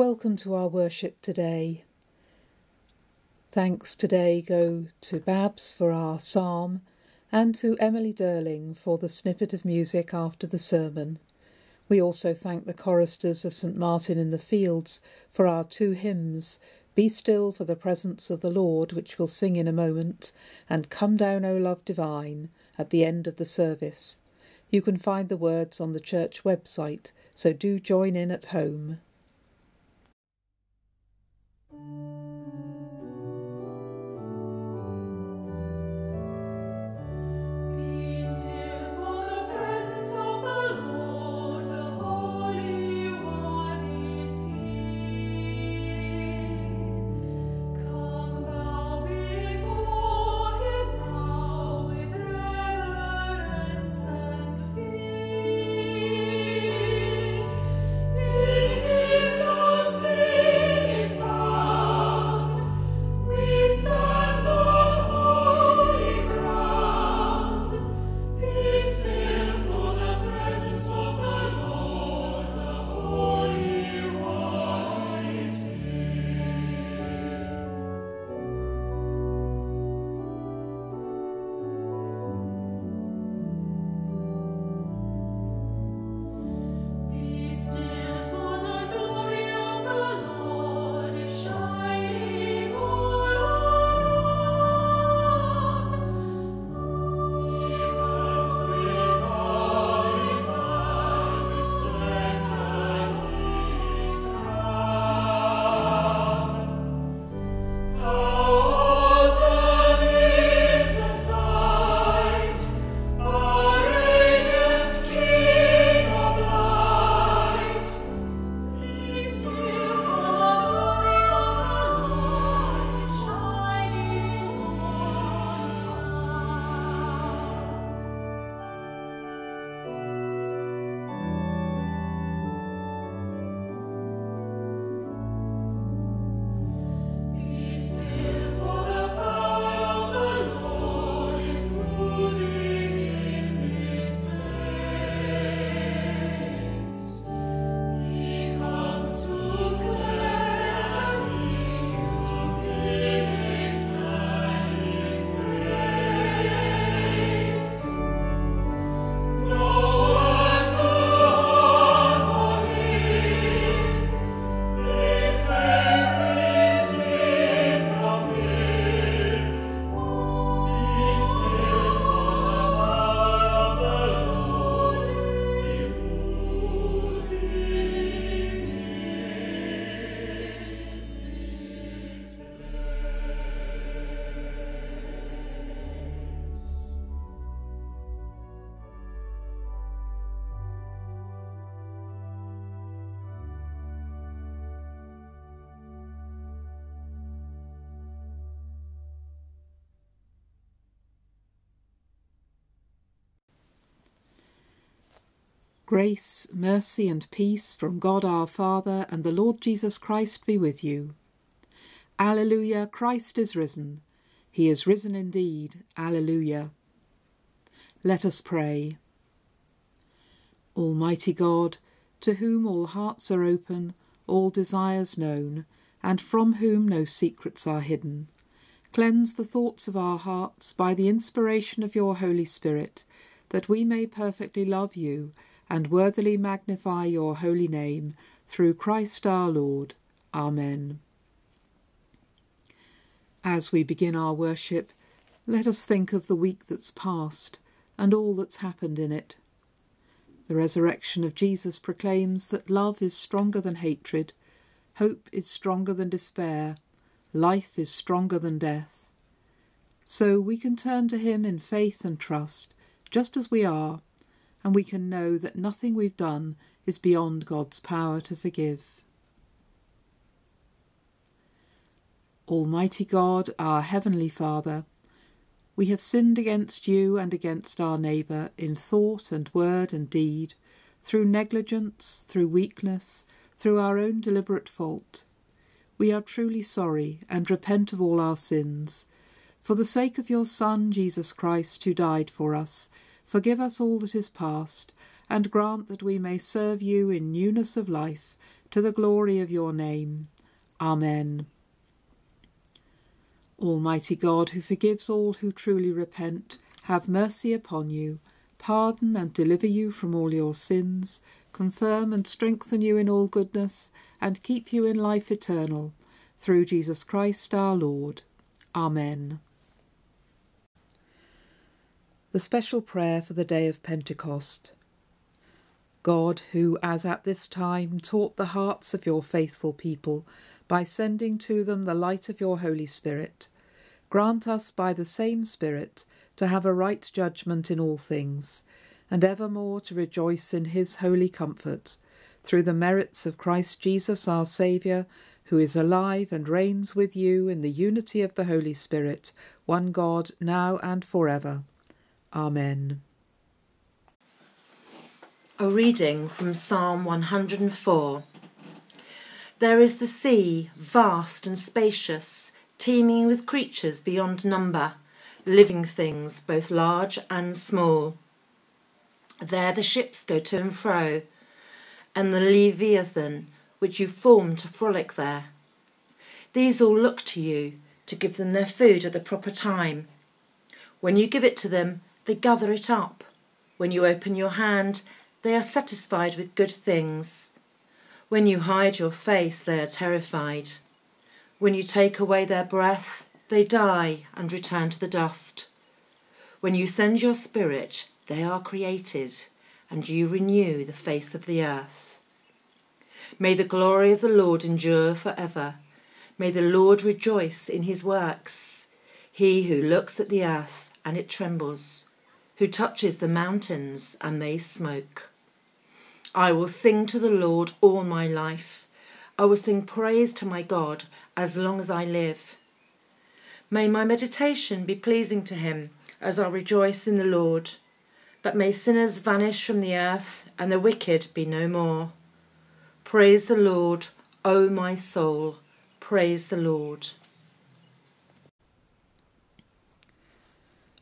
Welcome to our worship today. Thanks today go to Babs for our psalm and to Emily Durling for the snippet of music after the sermon. We also thank the choristers of St Martin in the Fields for our two hymns, Be Still for the Presence of the Lord, which we'll sing in a moment, and Come Down, O Love Divine, at the end of the service. You can find the words on the church website, so do join in at home. Grace, mercy, and peace from God our Father and the Lord Jesus Christ be with you. Alleluia, Christ is risen. He is risen indeed. Alleluia. Let us pray. Almighty God, to whom all hearts are open, all desires known, and from whom no secrets are hidden, cleanse the thoughts of our hearts by the inspiration of your Holy Spirit, that we may perfectly love you and worthily magnify your holy name, through Christ our Lord. Amen. As we begin our worship, let us think of the week that's passed and all that's happened in it. The resurrection of Jesus proclaims that love is stronger than hatred, hope is stronger than despair, life is stronger than death. So we can turn to him in faith and trust, just as we are, and we can know that nothing we've done is beyond God's power to forgive. Almighty God, our Heavenly Father, we have sinned against you and against our neighbour in thought and word and deed, through negligence, through weakness, through our own deliberate fault. We are truly sorry and repent of all our sins. For the sake of your Son, Jesus Christ, who died for us, Forgive us all that is past, and grant that we may serve you in newness of life, to the glory of your name. Amen. Almighty God, who forgives all who truly repent, have mercy upon you, pardon and deliver you from all your sins, confirm and strengthen you in all goodness, and keep you in life eternal, through Jesus Christ our Lord. Amen. The special prayer for the day of Pentecost. God, who, as at this time, taught the hearts of your faithful people by sending to them the light of your Holy Spirit, grant us by the same Spirit to have a right judgment in all things, and evermore to rejoice in his holy comfort, through the merits of Christ Jesus our Saviour, who is alive and reigns with you in the unity of the Holy Spirit, one God, now and for ever. Amen. A reading from Psalm 104. There is the sea, vast and spacious, teeming with creatures beyond number, living things both large and small. There the ships go to and fro, and the Leviathan, which you formed to frolic there. These all look to you to give them their food at the proper time. When you give it to them, they gather it up. When you open your hand, they are satisfied with good things. When you hide your face, they are terrified. When you take away their breath, they die and return to the dust. When you send your spirit, they are created, and you renew the face of the earth. May the glory of the Lord endure for ever. May the Lord rejoice in his works. He who looks at the earth and it trembles, who touches the mountains and they smoke. I will sing to the Lord all my life. I will sing praise to my God as long as I live. May my meditation be pleasing to him as I rejoice in the Lord. But may sinners vanish from the earth and the wicked be no more. Praise the Lord, O my soul. Praise the Lord.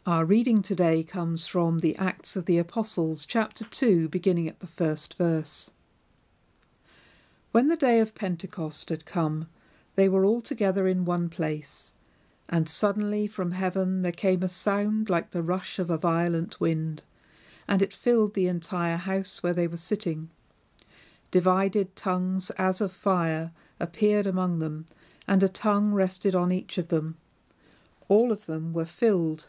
Our reading today comes from the Acts of the Apostles, chapter 2, beginning at the first verse. When the day of Pentecost had come, they were all together in one place, and suddenly from heaven there came a sound like the rush of a violent wind, and it filled the entire house where they were sitting. Divided tongues as of fire appeared among them, and a tongue rested on each of them. All of them were filled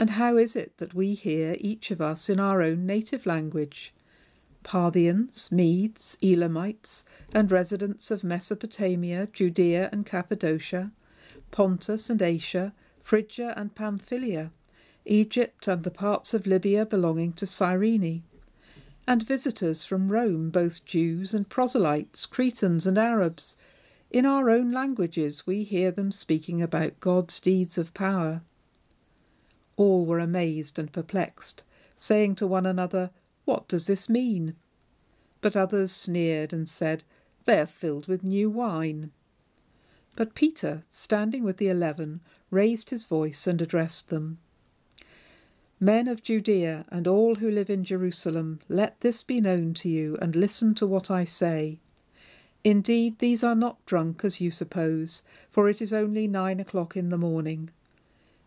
And how is it that we hear each of us in our own native language? Parthians, Medes, Elamites, and residents of Mesopotamia, Judea and Cappadocia, Pontus and Asia, Phrygia and Pamphylia, Egypt and the parts of Libya belonging to Cyrene, and visitors from Rome, both Jews and proselytes, Cretans and Arabs. In our own languages we hear them speaking about God's deeds of power. All were amazed and perplexed, saying to one another, What does this mean? But others sneered and said, They are filled with new wine. But Peter, standing with the eleven, raised his voice and addressed them. Men of Judea and all who live in Jerusalem, let this be known to you, and listen to what I say. Indeed, these are not drunk as you suppose, for it is only nine o'clock in the morning.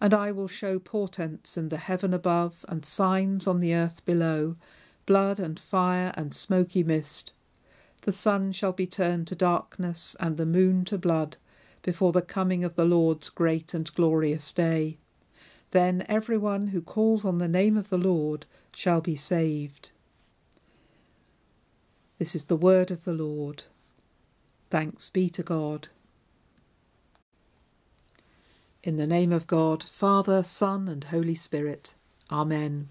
And I will show portents in the heaven above, and signs on the earth below blood and fire and smoky mist. The sun shall be turned to darkness and the moon to blood before the coming of the Lord's great and glorious day. Then everyone who calls on the name of the Lord shall be saved. This is the word of the Lord. Thanks be to God. In the name of God, Father, Son, and Holy Spirit. Amen.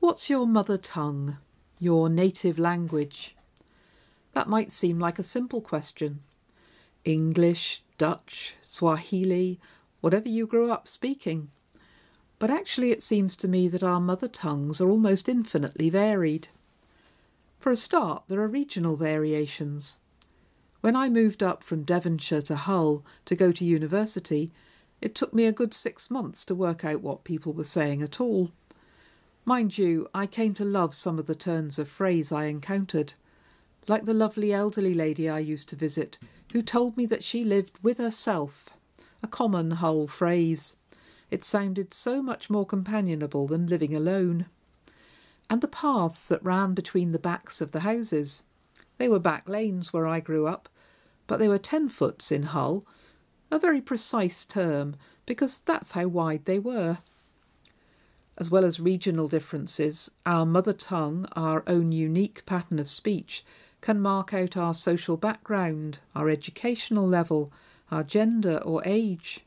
What's your mother tongue? your native language? That might seem like a simple question. English, Dutch, Swahili, whatever you grew up speaking. But actually, it seems to me that our mother tongues are almost infinitely varied. For a start, there are regional variations. When I moved up from Devonshire to Hull to go to university, it took me a good six months to work out what people were saying at all. Mind you, I came to love some of the turns of phrase I encountered, like the lovely elderly lady I used to visit, who told me that she lived with herself, a common Hull phrase. It sounded so much more companionable than living alone. And the paths that ran between the backs of the houses. They were back lanes where I grew up, but they were ten foots in Hull, a very precise term, because that's how wide they were as well as regional differences, our mother tongue, our own unique pattern of speech, can mark out our social background, our educational level, our gender or age.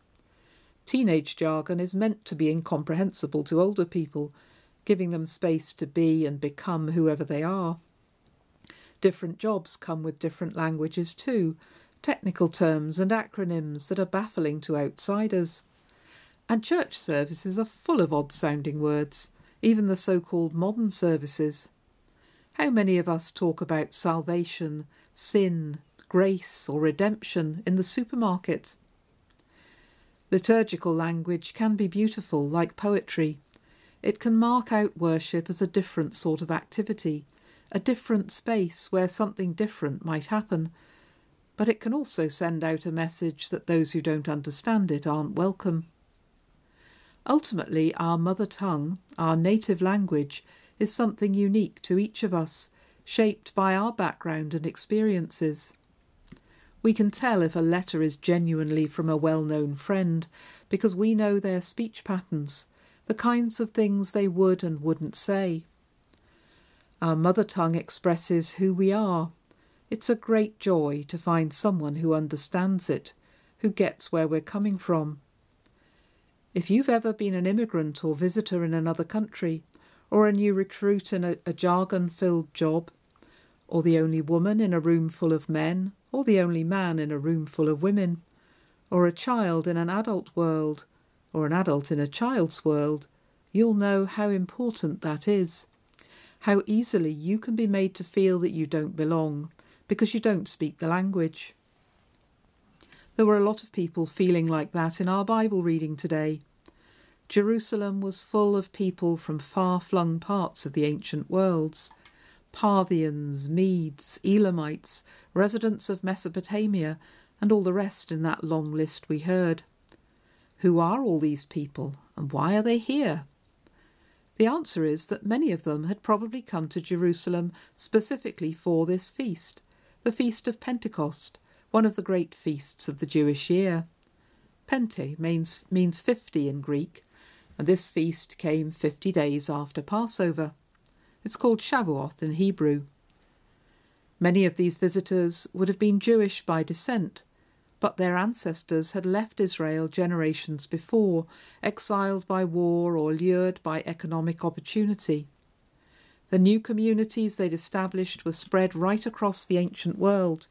Teenage jargon is meant to be incomprehensible to older people, giving them space to be and become whoever they are. Different jobs come with different languages too, technical terms and acronyms that are baffling to outsiders. And church services are full of odd sounding words, even the so called modern services. How many of us talk about salvation, sin, grace, or redemption in the supermarket? Liturgical language can be beautiful, like poetry. It can mark out worship as a different sort of activity, a different space where something different might happen, but it can also send out a message that those who don't understand it aren't welcome. Ultimately, our mother tongue, our native language, is something unique to each of us, shaped by our background and experiences. We can tell if a letter is genuinely from a well known friend because we know their speech patterns, the kinds of things they would and wouldn't say. Our mother tongue expresses who we are. It's a great joy to find someone who understands it, who gets where we're coming from. If you've ever been an immigrant or visitor in another country, or a new recruit in a, a jargon filled job, or the only woman in a room full of men, or the only man in a room full of women, or a child in an adult world, or an adult in a child's world, you'll know how important that is. How easily you can be made to feel that you don't belong because you don't speak the language. There were a lot of people feeling like that in our Bible reading today. Jerusalem was full of people from far flung parts of the ancient worlds Parthians, Medes, Elamites, residents of Mesopotamia, and all the rest in that long list we heard. Who are all these people, and why are they here? The answer is that many of them had probably come to Jerusalem specifically for this feast, the Feast of Pentecost, one of the great feasts of the Jewish year. Pente means, means fifty in Greek, and this feast came fifty days after Passover. It's called Shavuot in Hebrew. Many of these visitors would have been Jewish by descent, but their ancestors had left Israel generations before, exiled by war or lured by economic opportunity. The new communities they'd established were spread right across the ancient world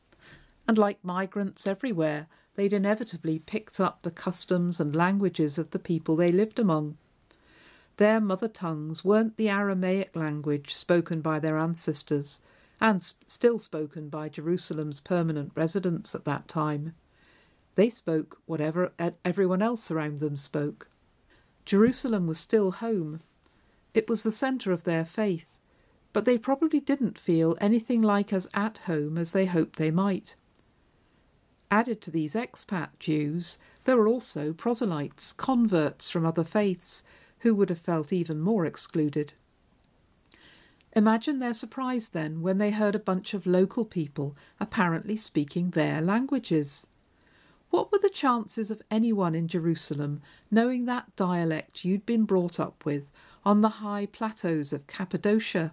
and like migrants everywhere, they'd inevitably picked up the customs and languages of the people they lived among. Their mother tongues weren't the Aramaic language spoken by their ancestors, and still spoken by Jerusalem's permanent residents at that time. They spoke whatever everyone else around them spoke. Jerusalem was still home. It was the centre of their faith, but they probably didn't feel anything like as at home as they hoped they might. Added to these expat Jews, there were also proselytes, converts from other faiths, who would have felt even more excluded. Imagine their surprise then when they heard a bunch of local people apparently speaking their languages. What were the chances of anyone in Jerusalem knowing that dialect you'd been brought up with on the high plateaus of Cappadocia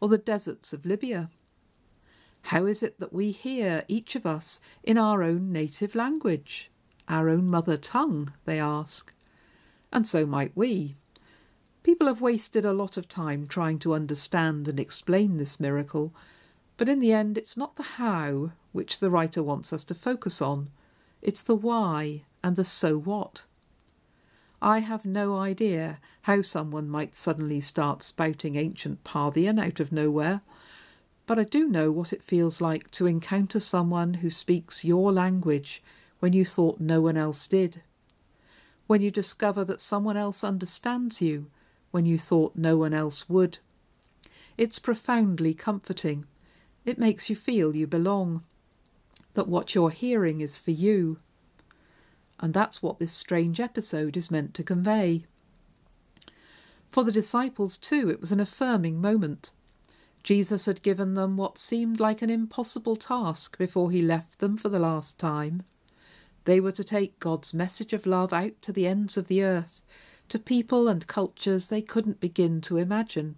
or the deserts of Libya? How is it that we hear, each of us, in our own native language, our own mother tongue, they ask? And so might we. People have wasted a lot of time trying to understand and explain this miracle, but in the end, it's not the how which the writer wants us to focus on, it's the why and the so what. I have no idea how someone might suddenly start spouting ancient Parthian out of nowhere, but I do know what it feels like to encounter someone who speaks your language when you thought no one else did. When you discover that someone else understands you when you thought no one else would. It's profoundly comforting. It makes you feel you belong, that what you're hearing is for you. And that's what this strange episode is meant to convey. For the disciples, too, it was an affirming moment. Jesus had given them what seemed like an impossible task before he left them for the last time. They were to take God's message of love out to the ends of the earth to people and cultures they couldn't begin to imagine.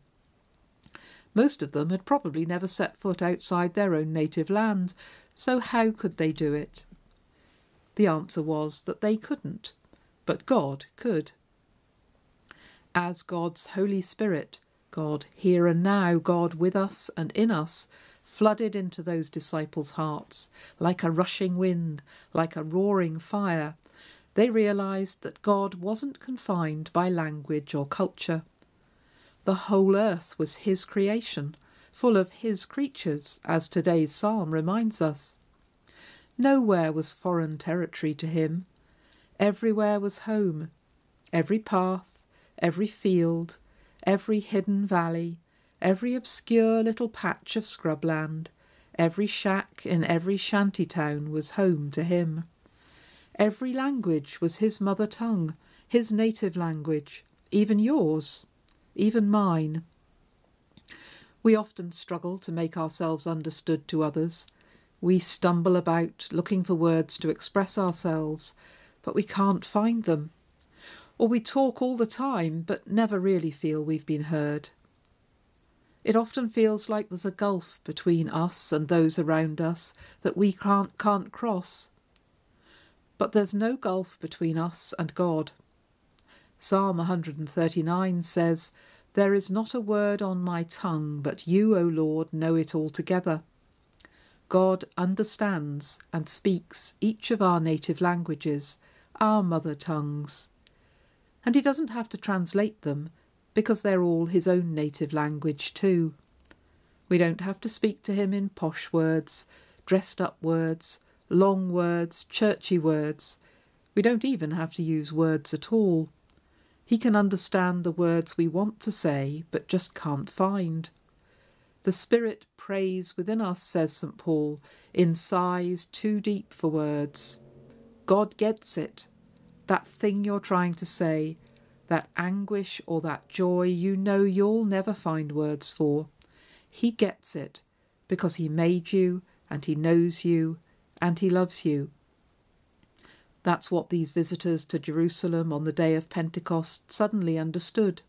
Most of them had probably never set foot outside their own native land, so how could they do it? The answer was that they couldn't, but God could. As God's Holy Spirit, God here and now, God with us and in us, flooded into those disciples' hearts like a rushing wind, like a roaring fire, they realized that God wasn't confined by language or culture. The whole earth was His creation, full of His creatures, as today's psalm reminds us. Nowhere was foreign territory to Him. Everywhere was home. Every path, every field, every hidden valley, every obscure little patch of scrubland, every shack in every shanty town was home to him. Every language was his mother tongue, his native language, even yours, even mine. We often struggle to make ourselves understood to others. We stumble about looking for words to express ourselves, but we can't find them. Or we talk all the time, but never really feel we've been heard. It often feels like there's a gulf between us and those around us that we can't, can't cross. But there's no gulf between us and God. Psalm 139 says, There is not a word on my tongue, but you, O Lord, know it altogether. God understands and speaks each of our native languages, our mother tongues. And he doesn't have to translate them, because they're all his own native language too. We don't have to speak to him in posh words, dressed up words, long words, churchy words. We don't even have to use words at all. He can understand the words we want to say, but just can't find. The Spirit prays within us, says St. Paul, in sighs too deep for words. God gets it. That thing you're trying to say, that anguish or that joy you know you'll never find words for. He gets it because He made you and He knows you and he loves you. That's what these visitors to Jerusalem on the day of Pentecost suddenly understood.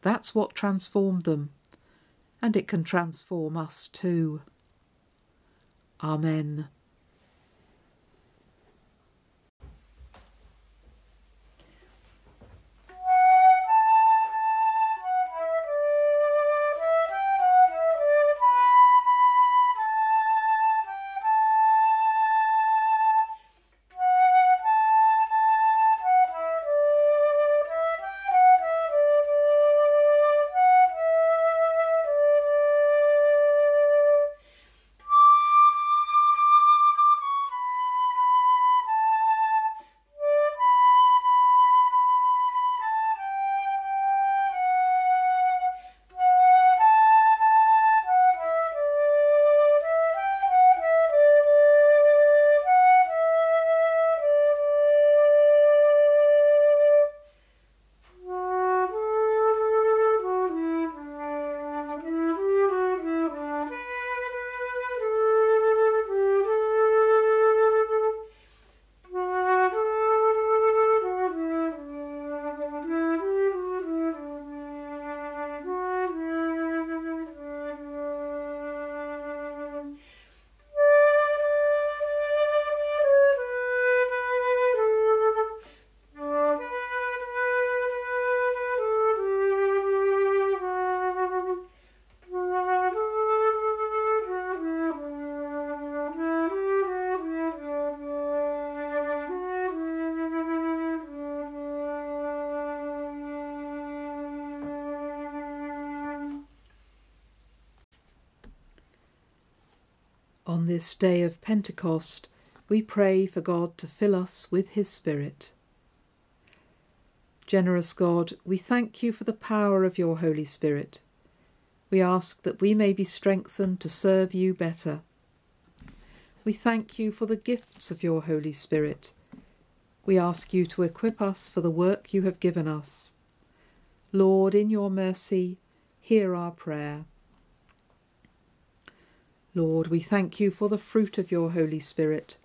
That's what transformed them, and it can transform us too. Amen. This day of Pentecost, we pray for God to fill us with His Spirit. Generous God, we thank you for the power of your Holy Spirit. We ask that we may be strengthened to serve you better. We thank you for the gifts of your Holy Spirit. We ask you to equip us for the work you have given us. Lord, in your mercy, hear our prayer. Lord, we thank you for the fruit of your Holy Spirit.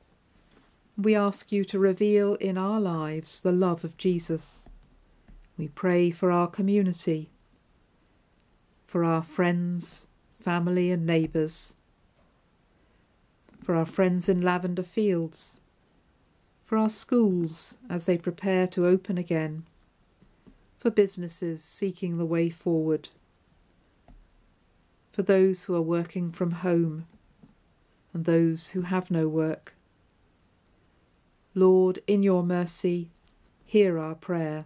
We ask you to reveal in our lives the love of Jesus. We pray for our community, for our friends, family, and neighbours, for our friends in Lavender Fields, for our schools as they prepare to open again, for businesses seeking the way forward, for those who are working from home and those who have no work. Lord, in your mercy, hear our prayer.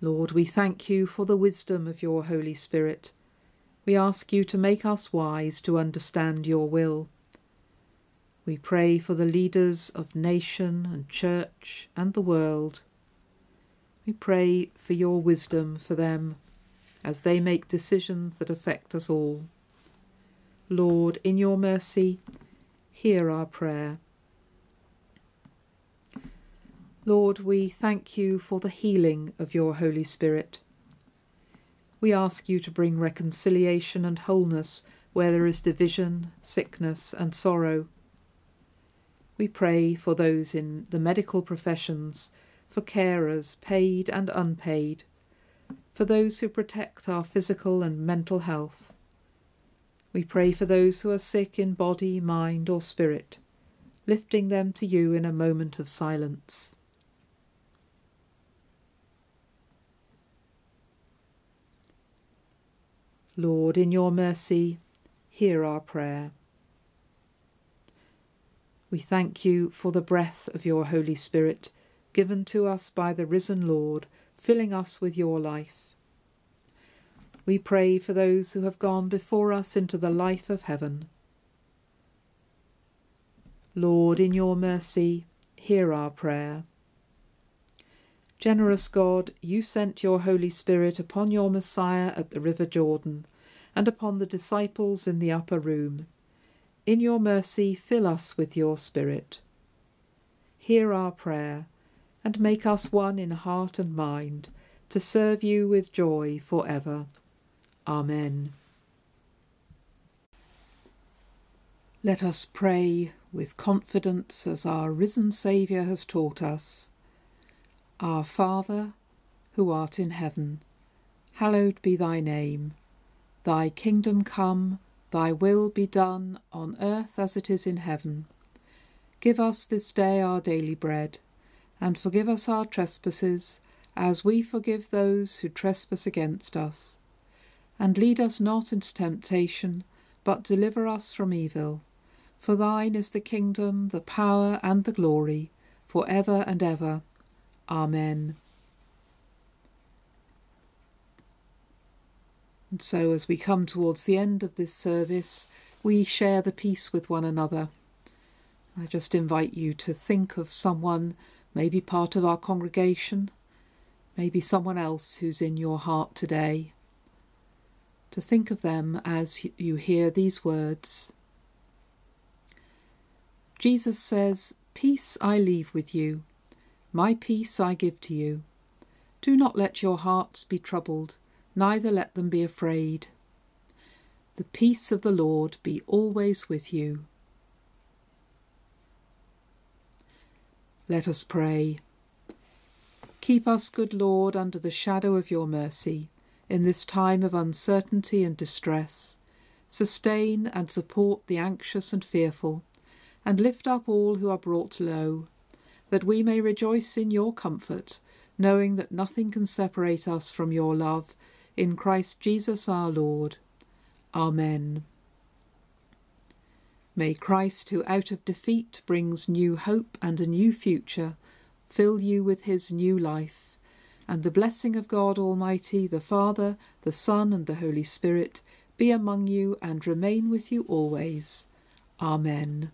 Lord, we thank you for the wisdom of your Holy Spirit. We ask you to make us wise to understand your will. We pray for the leaders of nation and church and the world. We pray for your wisdom for them as they make decisions that affect us all. Lord, in your mercy, hear our prayer. Lord, we thank you for the healing of your Holy Spirit. We ask you to bring reconciliation and wholeness where there is division, sickness, and sorrow. We pray for those in the medical professions, for carers, paid and unpaid, for those who protect our physical and mental health. We pray for those who are sick in body, mind, or spirit, lifting them to you in a moment of silence. Lord, in your mercy, hear our prayer. We thank you for the breath of your Holy Spirit, given to us by the risen Lord, filling us with your life. We pray for those who have gone before us into the life of heaven. Lord, in your mercy, hear our prayer. Generous God, you sent your Holy Spirit upon your Messiah at the river Jordan and upon the disciples in the upper room. In your mercy, fill us with your Spirit. Hear our prayer, and make us one in heart and mind, to serve you with joy for ever. Amen. Let us pray with confidence as our risen Saviour has taught us. Our Father, who art in heaven, hallowed be thy name. Thy kingdom come, thy will be done, on earth as it is in heaven. Give us this day our daily bread, and forgive us our trespasses, as we forgive those who trespass against us. And lead us not into temptation, but deliver us from evil. For thine is the kingdom, the power, and the glory, for ever and ever. Amen. And so, as we come towards the end of this service, we share the peace with one another. I just invite you to think of someone, maybe part of our congregation, maybe someone else who's in your heart today. To think of them as you hear these words. Jesus says, Peace I leave with you, my peace I give to you. Do not let your hearts be troubled, neither let them be afraid. The peace of the Lord be always with you. Let us pray. Keep us, good Lord, under the shadow of your mercy in this time of uncertainty and distress. Sustain and support the anxious and fearful, and lift up all who are brought low that we may rejoice in your comfort, knowing that nothing can separate us from your love, in Christ Jesus our Lord. Amen. May Christ, who out of defeat brings new hope and a new future, fill you with his new life, and the blessing of God Almighty, the Father, the Son, and the Holy Spirit be among you and remain with you always. Amen.